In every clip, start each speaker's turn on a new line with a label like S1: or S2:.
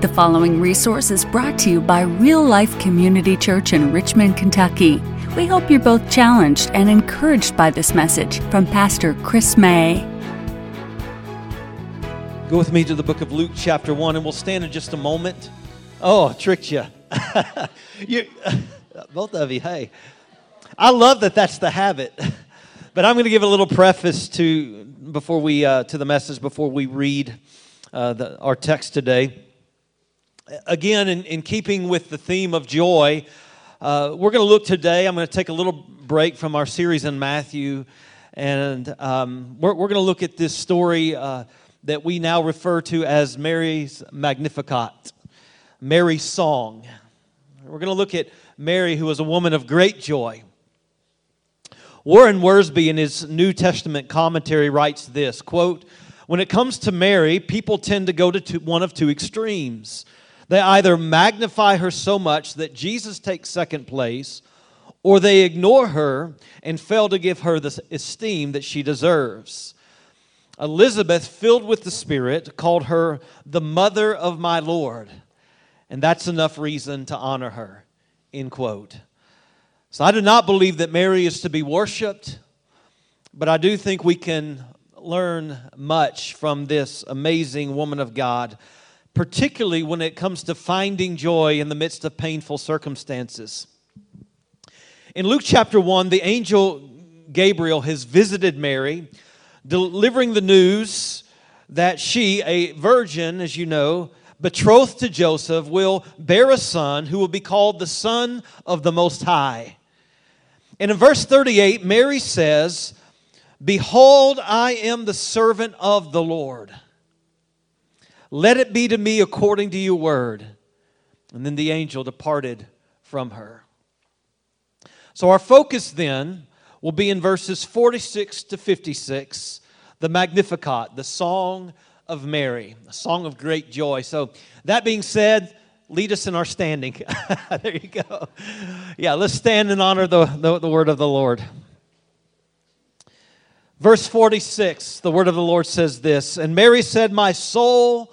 S1: The following resource is brought to you by Real Life Community Church in Richmond, Kentucky. We hope you're both challenged and encouraged by this message from Pastor Chris May.
S2: Go with me to the book of Luke, chapter 1, and we'll stand in just a moment. Oh, I tricked you. you both of you, hey. I love that that's the habit. But I'm going to give a little preface to before we uh, to the message before we read uh, the, our text today. Again, in, in, keeping with the theme of joy, uh, we're going to look today. I'm going to take a little break from our series in Matthew, and um, we're, we're going to look at this story uh, that we now refer to as Mary's Magnificat, Mary's song. We're going to look at Mary, who was a woman of great joy. Warren Wiersbe, in his New Testament commentary, writes this quote, When it comes to Mary, people tend to go to two, one of two extremes. They either magnify her so much that Jesus takes second place, or they ignore her and fail to give her the esteem that she deserves. Elizabeth, filled with the Spirit, called her the mother of my Lord, and that's enough reason to honor her. End quote. So I do not believe that Mary is to be worshiped, but I do think we can learn much from this amazing woman of God, particularly when it comes to finding joy in the midst of painful circumstances. In Luke chapter 1, the angel Gabriel has visited Mary, delivering the news that she, a virgin, as you know, betrothed to Joseph, will bear a son who will be called the Son of the Most High. And in verse 38, Mary says, Behold, I am the servant of the Lord. Let it be to me according to your word. And then the angel departed from her. So our focus then will be in verses 46 to 56, the Magnificat, the song of Mary, a song of great joy. So, that being said, lead us in our standing. there you go. Yeah, let's stand and honor the, the, the, word of the Lord. Verse 46, the word of the Lord says this And Mary said, My soul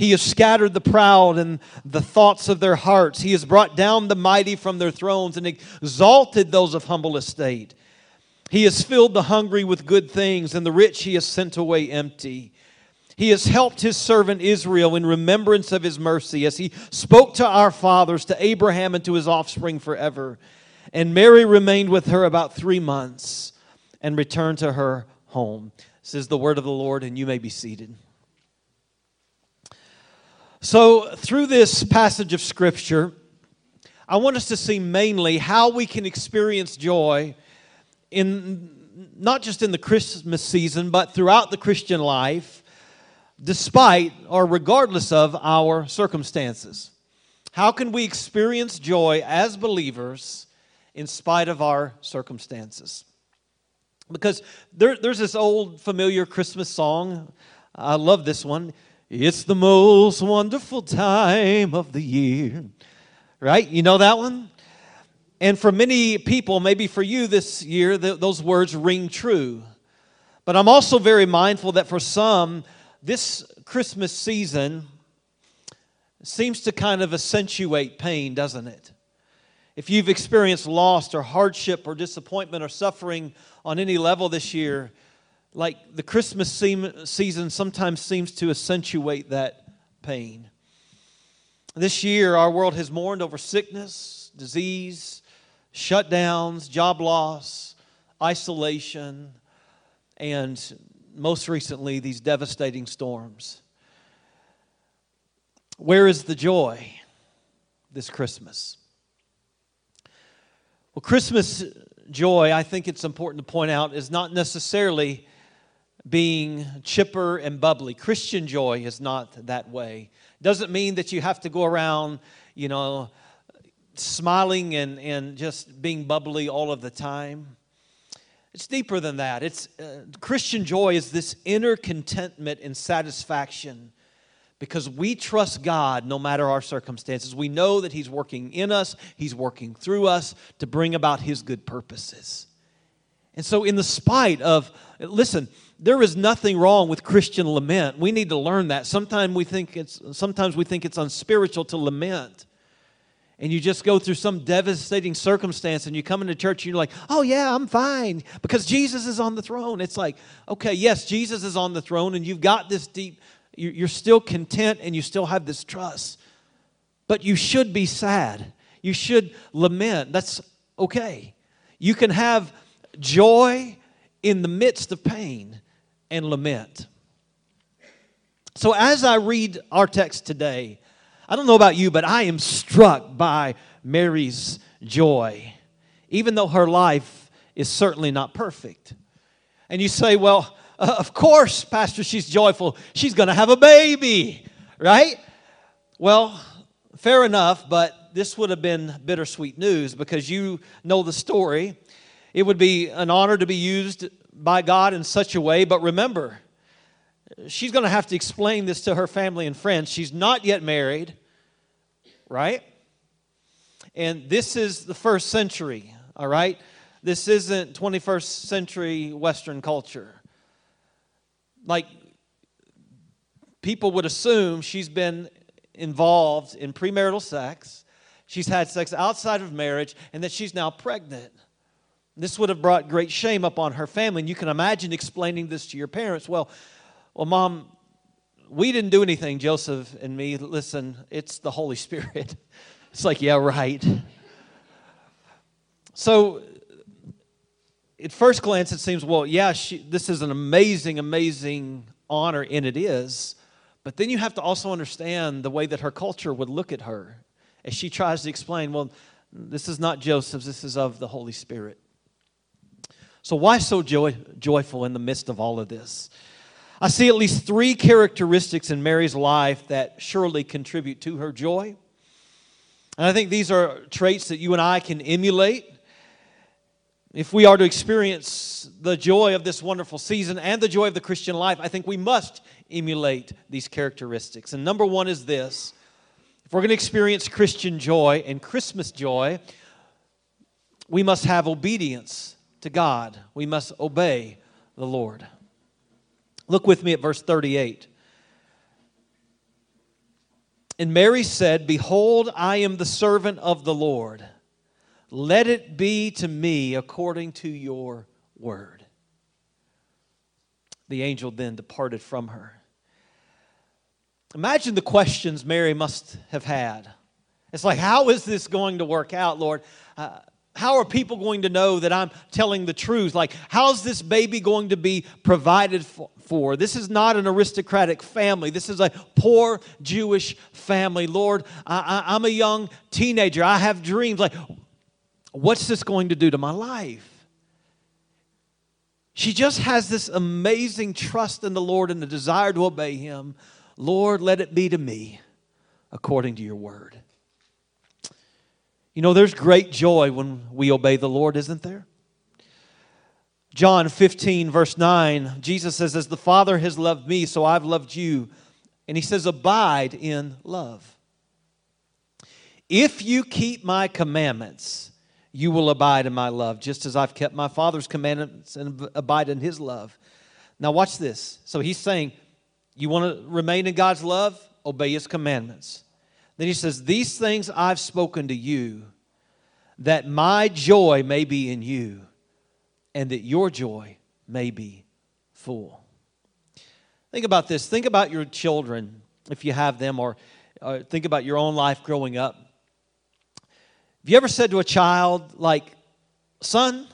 S2: He has scattered the proud and the thoughts of their hearts. He has brought down the mighty from their thrones and exalted those of humble estate. He has filled the hungry with good things, and the rich he has sent away empty. He has helped his servant Israel in remembrance of his mercy as he spoke to our fathers, to Abraham, and to his offspring forever. And Mary remained with her about three months and returned to her home. This is the word of the Lord, and you may be seated. So, through this passage of Scripture, I want us to see mainly how we can experience joy in not just in the Christmas season, but throughout the Christian life, despite or regardless of our circumstances. How can we experience joy as believers in spite of our circumstances. Because there, there's this old familiar Christmas song. I love this one. It's the most wonderful time of the year. Right? You know that one? And for many people, maybe for you this year, those words ring true. But I'm also very mindful that for some, this Christmas season seems to kind of accentuate pain, doesn't it? If you've experienced loss or hardship or disappointment or suffering on any level this year, like the Christmas season sometimes seems to accentuate that pain. This year, our world has mourned over sickness, disease, shutdowns, job loss, isolation, and most recently, these devastating storms. Where is the joy this Christmas? Well, Christmas joy, I think it's important to point out, is not necessarily being chipper and bubbly. Christian joy is not that way. Doesn't mean that you have to go around, you know, smiling and, and just being bubbly all of the time. It's deeper than that. It's uh, Christian joy is this inner contentment and satisfaction because we trust God no matter our circumstances. We know that He's working in us, He's working through us to bring about His good purposes. And so, in the spite of, listen, there is nothing wrong with Christian lament. We need to learn that. Sometimes we think it's, sometimes we think it's unspiritual to lament and you just go through some devastating circumstance and you come into church and you're like, oh, yeah, I'm fine because Jesus is on the throne. It's like, okay, yes, Jesus is on the throne and you've got this deep, you're still content and you still have this trust. But you should be sad. You should lament. That's okay. You can have joy in the midst of pain and lament. So, as I read our text today, I don't know about you, but I am struck by Mary's joy, even though her life is certainly not perfect. And you say, well, uh, of course, Pastor, she's joyful. She's going to have a baby, right? Well, fair enough, but this would have been bittersweet news because you know the story. It would be an honor to be used by God in such a way, but remember, she's going to have to explain this to her family and friends. She's not yet married right? And this is the first century, all right? This isn't 21st century Western culture. Like, people would assume she's been involved in premarital sex, she's had sex outside of marriage, and that she's now pregnant. This would have brought great shame upon her family. And you can imagine explaining this to your parents. Well, well, mom, we didn't do anything, Joseph and me. Listen, it's the Holy Spirit. It's like, yeah, right. So, at first glance, it seems, well, yeah, she, this is an amazing, amazing honor, and it is. But then you have to also understand the way that her culture would look at her as she tries to explain, well, this is not Joseph's, this is of the Holy Spirit. So, why so joy, joyful in the midst of all of this? I see at least three characteristics in Mary's life that surely contribute to her joy. And I think these are traits that you and I can emulate. If we are to experience the joy of this wonderful season and the joy of the Christian life, I think we must emulate these characteristics. And number one is this if we're going to experience Christian joy and Christmas joy, we must have obedience to God, we must obey the Lord. Look with me at verse 38. And Mary said, Behold, I am the servant of the Lord. Let it be to me according to your word. The angel then departed from her. Imagine the questions Mary must have had. It's like, how is this going to work out, Lord? Uh, how are people going to know that I'm telling the truth? Like, how's this baby going to be provided for? This is not an aristocratic family. This is a poor Jewish family. Lord, I, I, I'm a young teenager. I have dreams. Like, what's this going to do to my life? She just has this amazing trust in the Lord and the desire to obey Him. Lord, let it be to me according to your word. You know, there's great joy when we obey the Lord, isn't there? John 15, verse 9, Jesus says, As the Father has loved me, so I've loved you. And he says, Abide in love. If you keep my commandments, you will abide in my love, just as I've kept my Father's commandments and abide in his love. Now, watch this. So he's saying, You want to remain in God's love? Obey his commandments. Then he says, These things I've spoken to you, that my joy may be in you, and that your joy may be full. Think about this. Think about your children, if you have them, or, or think about your own life growing up. Have you ever said to a child, like, son,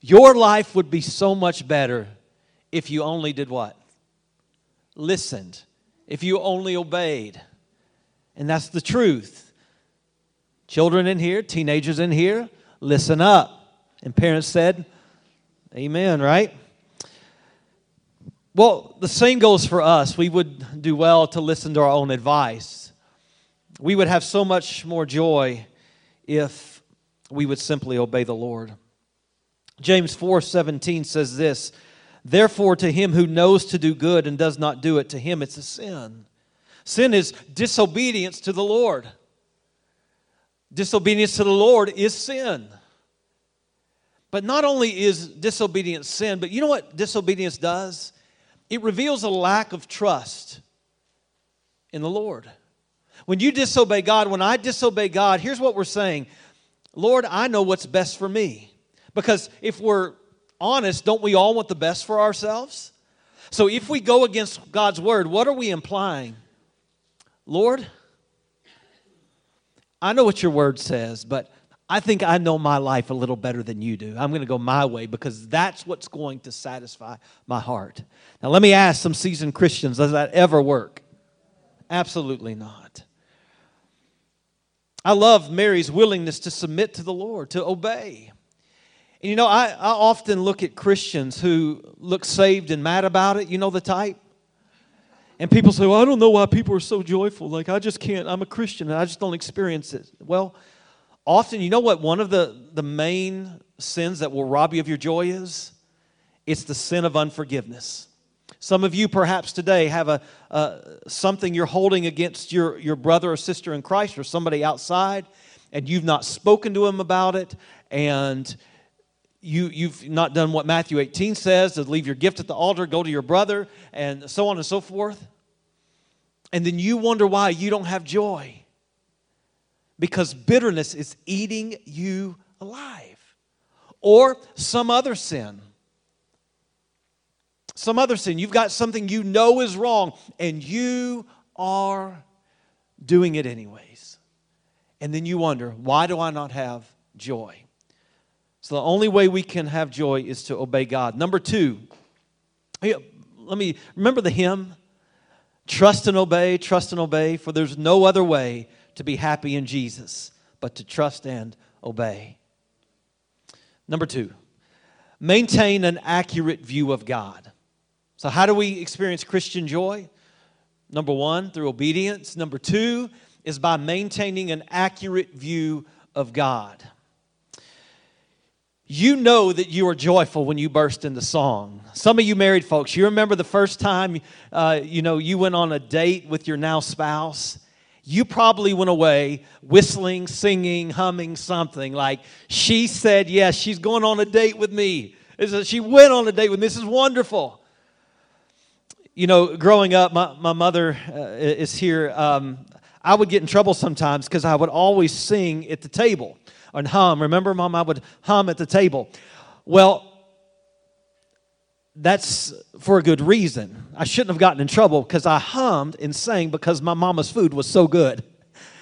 S2: your life would be so much better if you only did what? Listened, if you only obeyed. And that's the truth. Children in here, teenagers in here, listen up. And parents said, Amen, right? Well, the same goes for us. We would do well to listen to our own advice. We would have so much more joy if we would simply obey the Lord. James 4:17 says this, Therefore to him who knows to do good and does not do it, to him it's a sin. Sin is disobedience to the Lord. Disobedience to the Lord is sin. But not only is disobedience sin, but you know what disobedience does? It reveals a lack of trust in the Lord. When you disobey God, when I disobey God, here's what we're saying Lord, I know what's best for me. Because if we're honest, don't we all want the best for ourselves? So if we go against God's word, what are we implying? Lord, I know what your word says, but I think I know my life a little better than you do. I'm going to go my way because that's what's going to satisfy my heart. Now, let me ask some seasoned Christians does that ever work? Absolutely not. I love Mary's willingness to submit to the Lord, to obey. And you know, I, I often look at Christians who look saved and mad about it. You know the type? And people say, well, I don't know why people are so joyful. Like, I just can't, I'm a Christian and I just don't experience it. Well, often, you know what one of the, the main sins that will rob you of your joy is? It's the sin of unforgiveness. Some of you, perhaps today, have a, something you're holding against your, your brother or sister in Christ or somebody outside, and you've not spoken to him about it, and you, you've not done what Matthew 18 says to leave your gift at the altar, go to your brother, and so on and so forth. And then you wonder why you don't have joy. Because bitterness is eating you alive. Or some other sin. Some other sin. You've got something you know is wrong, and you are doing it anyways. And then you wonder, why do I not have joy? So the only way we can have joy is to obey God. Number two, let me remember the hymn trust and obey, trust and obey, for there's no other way to be happy in Jesus but to trust and obey. Number two, maintain an accurate view of God. So, how do we experience Christian joy? Number one, through obedience. Number two is by maintaining an accurate view of God you know that you are joyful when you burst into song. Some of you married folks, you remember the first time uh, you know you went on a date with your now spouse. You probably went away whistling, singing, humming something like she said, "Yes, she's going on a date with me." She went on a date with me. This is wonderful. You know, growing up, my, my mother uh, is here. Um, I would get in trouble sometimes because I would always sing at the table and hum. Remember, Mom, I would hum at the table. Well, that's for a good reason. I shouldn't have gotten in trouble because I hummed and sang because my mama's food was so good.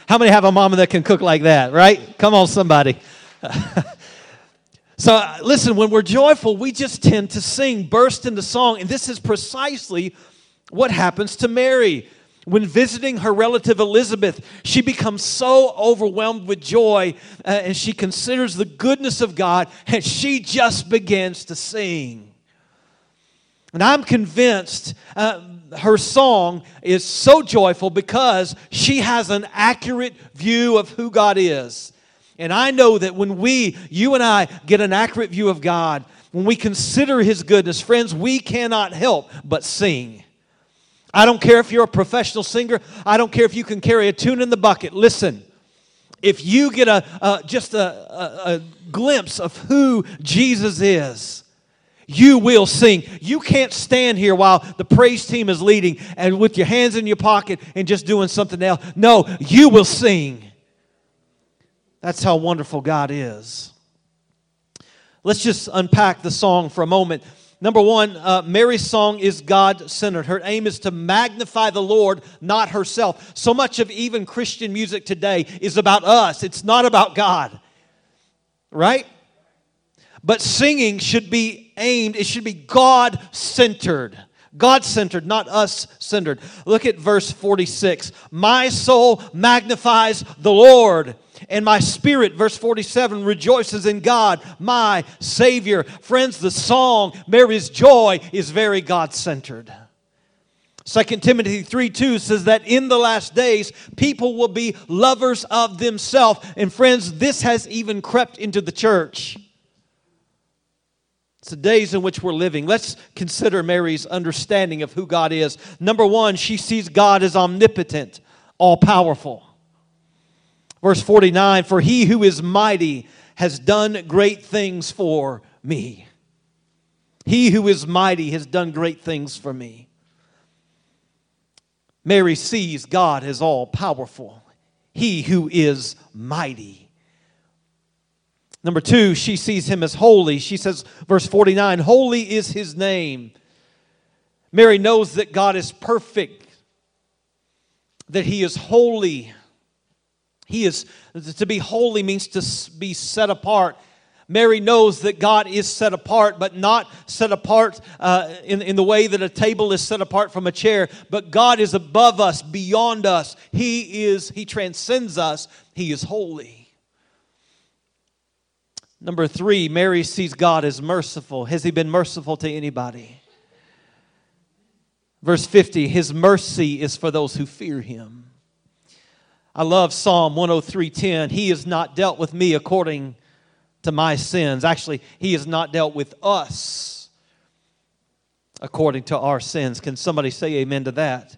S2: How many have a mama that can cook like that, right? Come on, somebody. so, uh, listen, when we're joyful, we just tend to sing, burst into song, and this is precisely what happens to Mary. When visiting her relative Elizabeth, she becomes so overwhelmed with joy uh, and she considers the goodness of God and she just begins to sing. And I'm convinced uh, her song is so joyful because she has an accurate view of who God is. And I know that when we, you and I, get an accurate view of God, when we consider His goodness, friends, we cannot help but sing. I don't care if you're a professional singer. I don't care if you can carry a tune in the bucket. Listen, if you get a, a just a, a, a glimpse of who Jesus is, you will sing. You can't stand here while the praise team is leading and with your hands in your pocket and just doing something else. No, you will sing. That's how wonderful God is. Let's just unpack the song for a moment. Number one, uh, Mary's song is God centered. Her aim is to magnify the Lord, not herself. So much of even Christian music today is about us, it's not about God. Right? But singing should be aimed, it should be God centered. God centered, not us centered. Look at verse 46. My soul magnifies the Lord and my spirit, verse 47, rejoices in God, my Savior. Friends, the song, Mary's joy, is very God centered. 2 Timothy 3 2 says that in the last days, people will be lovers of themselves. And friends, this has even crept into the church. It's the days in which we're living. Let's consider Mary's understanding of who God is. Number one, she sees God as omnipotent, all powerful. Verse 49 For he who is mighty has done great things for me. He who is mighty has done great things for me. Mary sees God as all powerful, He who is mighty. Number two, she sees him as holy. She says, verse 49, Holy is his name. Mary knows that God is perfect, that he is holy. He is, to be holy means to be set apart. Mary knows that God is set apart, but not set apart uh, in, in the way that a table is set apart from a chair. But God is above us, beyond us. He is, He transcends us. He is holy. Number three, Mary sees God as merciful. Has He been merciful to anybody? Verse 50, His mercy is for those who fear Him. I love Psalm 103:10. He has not dealt with me according to my sins. Actually, He has not dealt with us according to our sins. Can somebody say amen to that?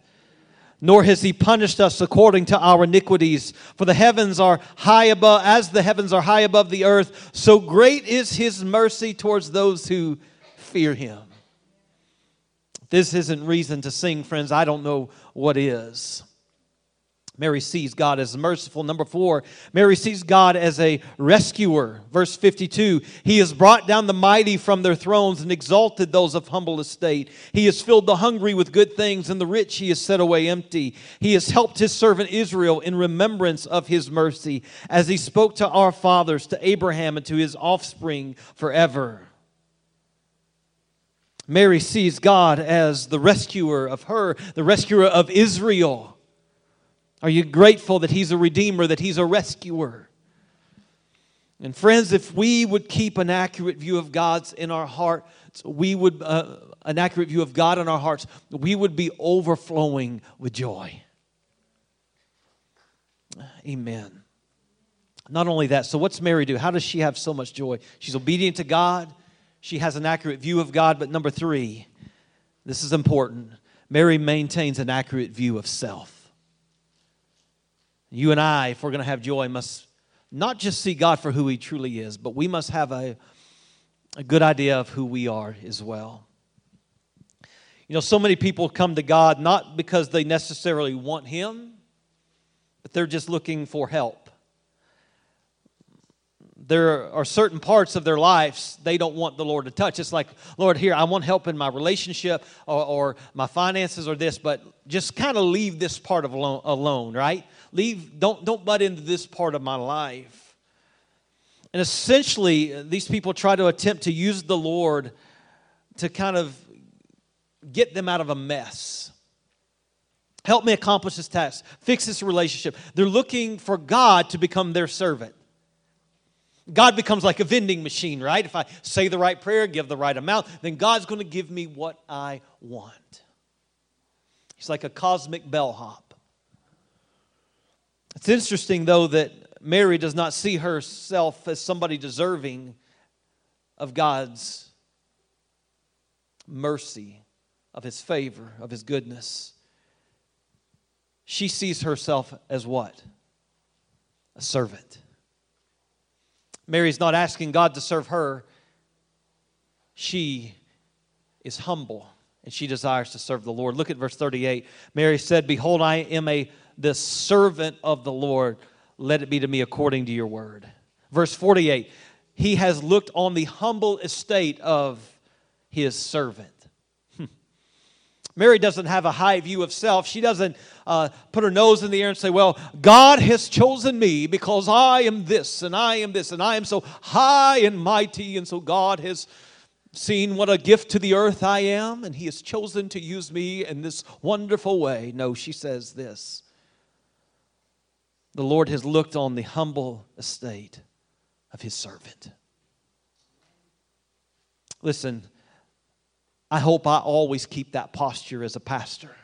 S2: Nor has he punished us according to our iniquities. For the heavens are high above, as the heavens are high above the earth, so great is his mercy towards those who fear him. this isn't reason to sing, friends, I don't know what is. Mary sees God as merciful. Number four, Mary sees God as a rescuer. Verse 52 He has brought down the mighty from their thrones and exalted those of humble estate. He has filled the hungry with good things, and the rich he has set away empty. He has helped his servant Israel in remembrance of his mercy, as he spoke to our fathers, to Abraham, and to his offspring forever. Mary sees God as the rescuer of her, the rescuer of Israel. Are you grateful that He's a redeemer, that He's a rescuer? And friends, if we would keep an accurate view of God's in our heart, we would uh, an accurate view of God in our hearts, we would be overflowing with joy. Amen. Not only that, so what's Mary do? How does she have so much joy? She's obedient to God. She has an accurate view of God, but number 3, this is important. Mary maintains an accurate view of self. You and I, if we're going to have joy, must not just see God for who He truly is, but we must have a, a good idea of who we are as well. You know, so many people come to God not because they necessarily want Him, but they're just looking for help. There are certain parts of their lives they don't want the Lord to touch. It's like, Lord, here, I want help in my relationship or, or my finances or this, but just kind of leave this part of alone, alone, right? Leave, don't, don't butt into this part of my life. And essentially, uh, these people try to attempt to use the Lord to kind of get them out of a mess. Help me accomplish this task, fix this relationship. They're looking for God to become their servant. God becomes like a vending machine, right? If I say the right prayer, give the right amount, then God's going to give me what I want. He's like a cosmic bellhop. It's interesting, though, that Mary does not see herself as somebody deserving of God's mercy, of His favor, of His goodness. She sees herself as what? A servant. Mary's not asking God to serve her. She is humble and she desires to serve the Lord. Look at verse 38. Mary said, Behold, I am a the servant of the Lord, let it be to me according to your word. Verse 48 He has looked on the humble estate of his servant. Hmm. Mary doesn't have a high view of self. She doesn't uh, put her nose in the air and say, Well, God has chosen me because I am this and I am this and I am so high and mighty, and so God has seen what a gift to the earth I am, and He has chosen to use me in this wonderful way. No, she says this the Lord has looked on the humble estate of his servant. Listen, I hope I always keep that posture as a pastor.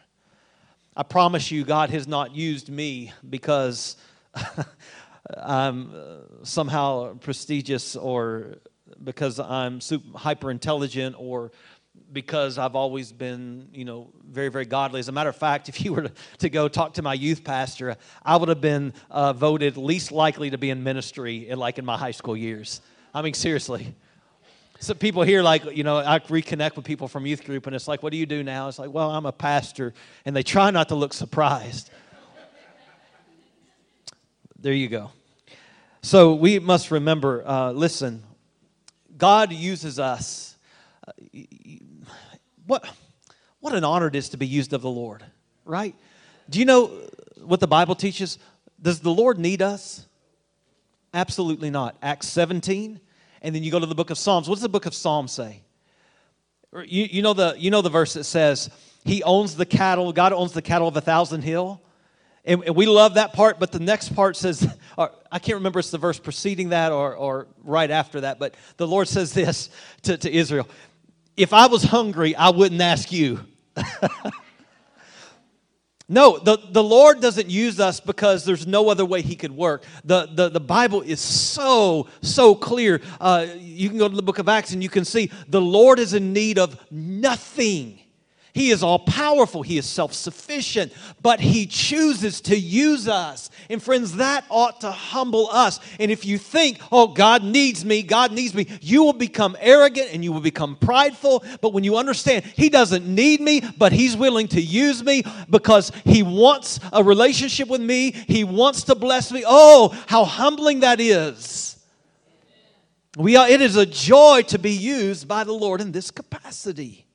S2: I promise you, God has not used me because I'm uh, somehow prestigious or because I'm super, hyper intelligent or because I've always been, you know, very, very godly. As a matter of fact, if you were to, to go talk to my youth pastor, I would have been uh, voted least likely to be in ministry in, like in my high school years. I mean, seriously. So people here, like, you know, I reconnect with people from youth group, and it's like, what do you do now? It's like, well, I'm a pastor, and they try not to look surprised. there you go. So we must remember uh, listen, God uses us. What, what an honor it is to be used of the Lord, right? Do you know what the Bible teaches? Does the Lord need us? Absolutely not. Acts 17, and then you go to the book of Psalms. What does the book of Psalms say? You, you, know the, you know the verse that says, He owns the cattle, God owns the cattle of a thousand hill. And, and we love that part, but the next part says, I can't remember it's the verse preceding that or, or right after that, but the Lord says this to, to Israel If I was hungry, I wouldn't ask you. No, the, the Lord doesn't use us because there's no other way He could work. The, the, the Bible is so, so clear. Uh, you can go to the book of Acts and you can see the Lord is in need of nothing. He is all powerful. He is self sufficient, but He chooses to use us. And friends, that ought to humble us. And if you think, oh, God needs me, God needs me, you will become arrogant and you will become prideful. But when you understand He doesn't need me, but He's willing to use me because He wants a relationship with me, He wants to bless me, oh, how humbling that is. We are, it is a joy to be used by the Lord in this capacity.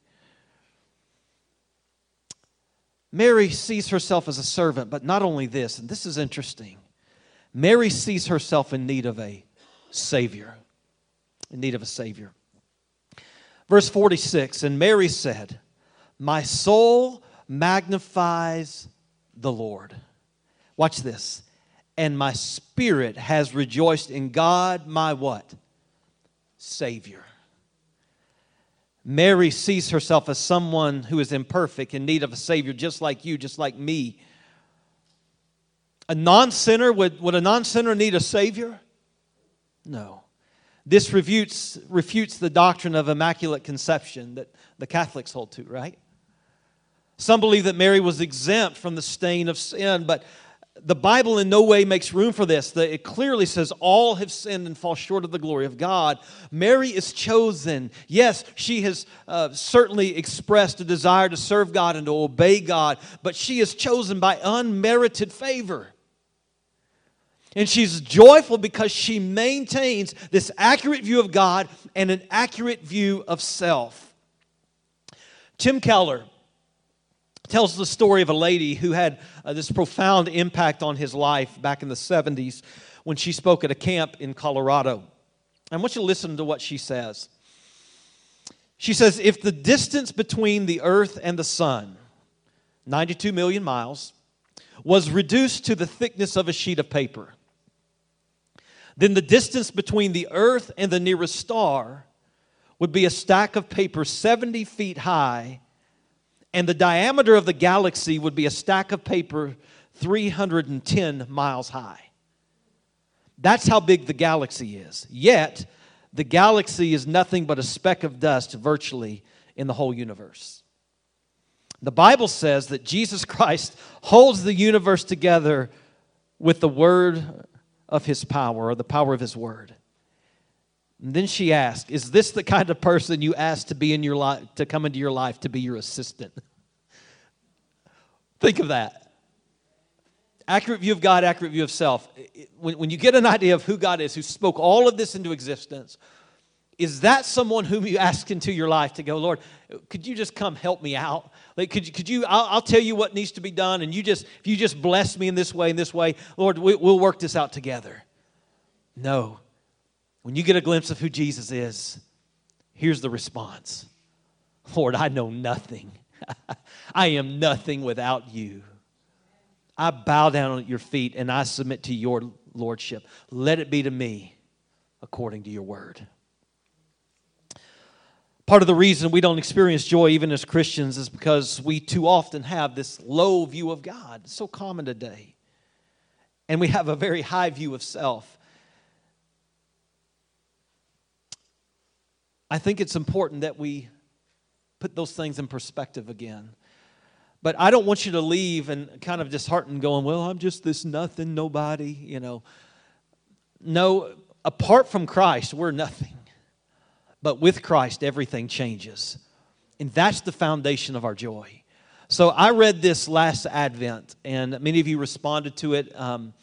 S2: Mary sees herself as a servant, but not only this, and this is interesting. Mary sees herself in need of a Savior. In need of a Savior. Verse 46 And Mary said, My soul magnifies the Lord. Watch this. And my spirit has rejoiced in God, my what? Savior. Mary sees herself as someone who is imperfect, in need of a Savior, just like you, just like me. A non sinner, would, would a non sinner need a Savior? No. This refutes, refutes the doctrine of immaculate conception that the Catholics hold to, right? Some believe that Mary was exempt from the stain of sin, but the Bible in no way makes room for this. It clearly says all have sinned and fall short of the glory of God. Mary is chosen. Yes, she has uh, certainly expressed a desire to serve God and to obey God, but she is chosen by unmerited favor. And she's joyful because she maintains this accurate view of God and an accurate view of self. Tim Keller tells the story of a lady who had uh, this profound impact on his life back in the 70s when she spoke at a camp in Colorado. I want you to listen to what she says. She says, If the distance between the earth and the sun, 92 million miles, was reduced to the thickness of a sheet of paper, then the distance between the earth and the nearest star would be a stack of paper 70 feet high and the diameter of the galaxy would be a stack of paper 310 miles high. That's how big the galaxy is. Yet, the galaxy is nothing but a speck of dust virtually in the whole universe. The Bible says that Jesus Christ holds the universe together with the word of his power, or the power of his word. And then she asked, Is this the kind of person you asked to be in your life, to come into your life to be your assistant? Think of that. Accurate view of God, accurate view of self. When, when you get an idea of who God is, who spoke all of this into existence, is that someone whom you ask into your life to go, Lord, could you just come help me out? Like, could you, could you I'll, I'll tell you what needs to be done, and you just, if you just bless me in this way, in this way, Lord, we, we'll work this out together. No. When you get a glimpse of who Jesus is, here's the response Lord, I know nothing. I am nothing without you. I bow down at your feet and I submit to your lordship. Let it be to me according to your word. Part of the reason we don't experience joy even as Christians is because we too often have this low view of God. It's so common today. And we have a very high view of self. I think it's important that we put those things in perspective again. But I don't want you to leave and kind of disheartened going, well, I'm just this nothing, nobody, you know. No, apart from Christ, we're nothing. But with Christ, everything changes. And that's the foundation of our joy. So I read this last Advent, and many of you responded to it. Um,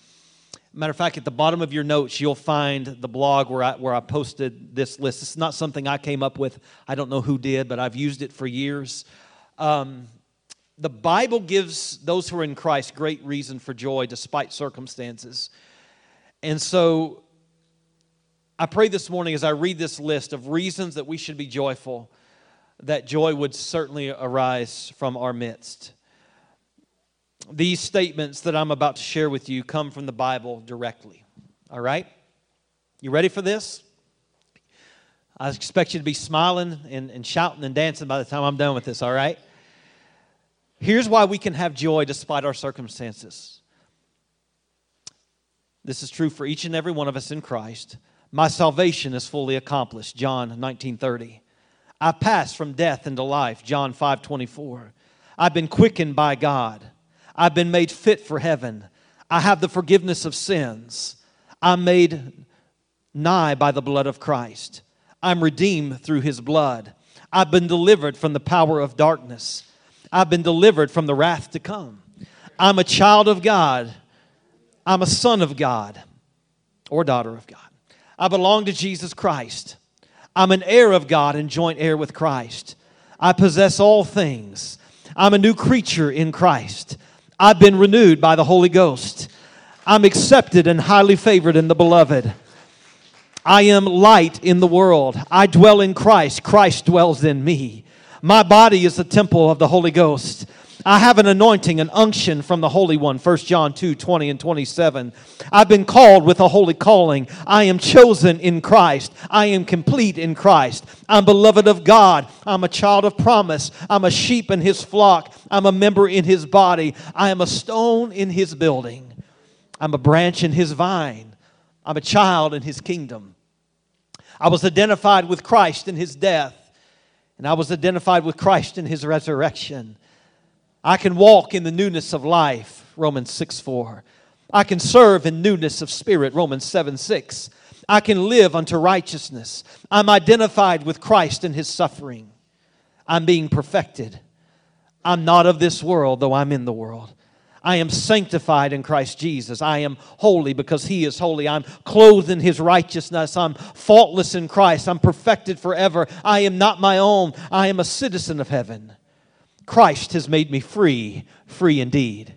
S2: matter of fact, at the bottom of your notes, you'll find the blog where I, where I posted this list. It's not something I came up with. I don't know who did, but I've used it for years. Um, the Bible gives those who are in Christ great reason for joy despite circumstances. And so I pray this morning as I read this list of reasons that we should be joyful, that joy would certainly arise from our midst. These statements that I'm about to share with you come from the Bible directly. All right? You ready for this? I expect you to be smiling and, and shouting and dancing by the time I'm done with this, all right? Here's why we can have joy despite our circumstances. This is true for each and every one of us in Christ. My salvation is fully accomplished, John 19:30. I passed from death into life, John 5:24. I've been quickened by God. I've been made fit for heaven. I have the forgiveness of sins. I'm made nigh by the blood of Christ. I'm redeemed through his blood. I've been delivered from the power of darkness. I've been delivered from the wrath to come. I'm a child of God. I'm a son of God or daughter of God. I belong to Jesus Christ. I'm an heir of God and joint heir with Christ. I possess all things. I'm a new creature in Christ. I've been renewed by the Holy Ghost. I'm accepted and highly favored in the beloved. I am light in the world. I dwell in Christ. Christ dwells in me. My body is the temple of the Holy Ghost. I have an anointing, an unction from the Holy One, 1 John 2 20 and 27. I've been called with a holy calling. I am chosen in Christ. I am complete in Christ. I'm beloved of God. I'm a child of promise. I'm a sheep in His flock. I'm a member in His body. I am a stone in His building. I'm a branch in His vine. I'm a child in His kingdom. I was identified with Christ in His death, and I was identified with Christ in His resurrection. I can walk in the newness of life, Romans 6 4. I can serve in newness of spirit, Romans 7 6. I can live unto righteousness. I'm identified with Christ in his suffering. I'm being perfected. I'm not of this world, though I'm in the world. I am sanctified in Christ Jesus. I am holy because He is holy. I'm clothed in His righteousness. I'm faultless in Christ. I'm perfected forever. I am not my own. I am a citizen of heaven. Christ has made me free, free indeed.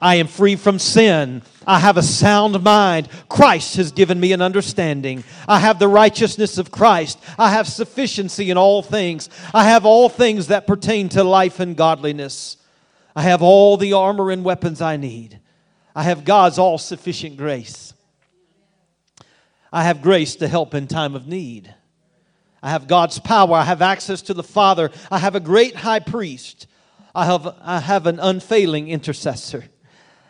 S2: I am free from sin. I have a sound mind. Christ has given me an understanding. I have the righteousness of Christ. I have sufficiency in all things. I have all things that pertain to life and godliness. I have all the armor and weapons I need. I have God's all sufficient grace. I have grace to help in time of need. I have God's power. I have access to the Father. I have a great high priest. I have, I have an unfailing intercessor.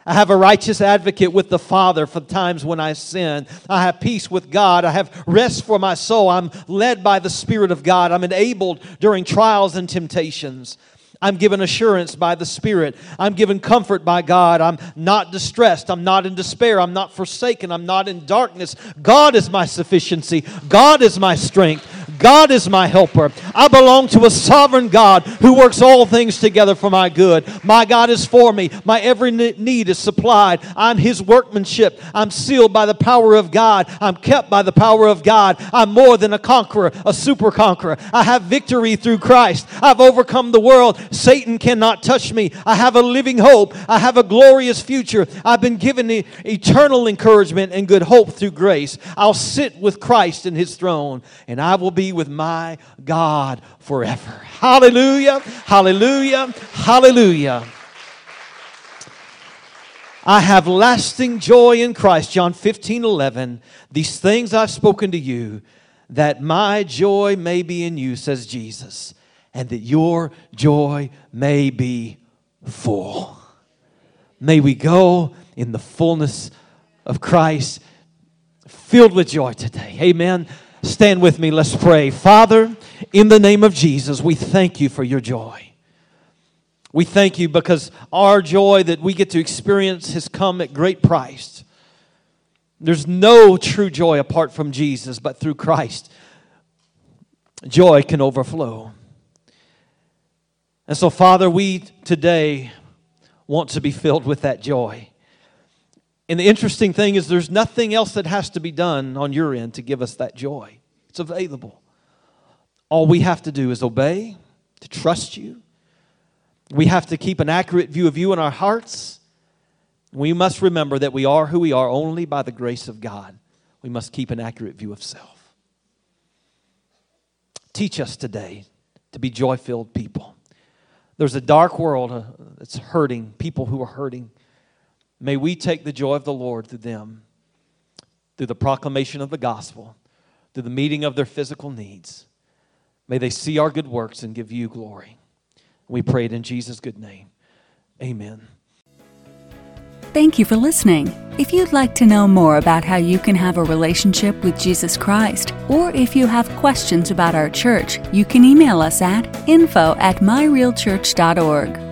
S2: I have a righteous advocate with the Father for times when I sin. I have peace with God. I have rest for my soul. I'm led by the Spirit of God. I'm enabled during trials and temptations. I'm given assurance by the Spirit. I'm given comfort by God. I'm not distressed. I'm not in despair. I'm not forsaken. I'm not in darkness. God is my sufficiency. God is my strength. God is my helper. I belong to a sovereign God who works all things together for my good. My God is for me. My every need is supplied. I'm His workmanship. I'm sealed by the power of God. I'm kept by the power of God. I'm more than a conqueror, a super conqueror. I have victory through Christ. I've overcome the world. Satan cannot touch me. I have a living hope. I have a glorious future. I've been given eternal encouragement and good hope through grace. I'll sit with Christ in his throne, and I will be with my God forever. Hallelujah! Hallelujah! Hallelujah! I have lasting joy in Christ. John 15, 11. These things I've spoken to you, that my joy may be in you, says Jesus, and that your joy may be full. May we go in the fullness of Christ, filled with joy today. Amen. Stand with me, let's pray. Father, in the name of Jesus, we thank you for your joy. We thank you because our joy that we get to experience has come at great price. There's no true joy apart from Jesus, but through Christ, joy can overflow. And so, Father, we today want to be filled with that joy. And the interesting thing is, there's nothing else that has to be done on your end to give us that joy. It's available. All we have to do is obey, to trust you. We have to keep an accurate view of you in our hearts we must remember that we are who we are only by the grace of God. We must keep an accurate view of self. Teach us today to be joy filled people. There's a dark world uh, that's hurting, people who are hurting. May we take the joy of the Lord through them, through the proclamation of the gospel, through the meeting of their physical needs. May they see our good works and give you glory. We pray it in Jesus' good name. Amen.
S1: Thank you for listening. If you'd like to know more about how you can have a relationship with Jesus Christ, or if you have questions about our church, you can email us at info at myrealchurch.org.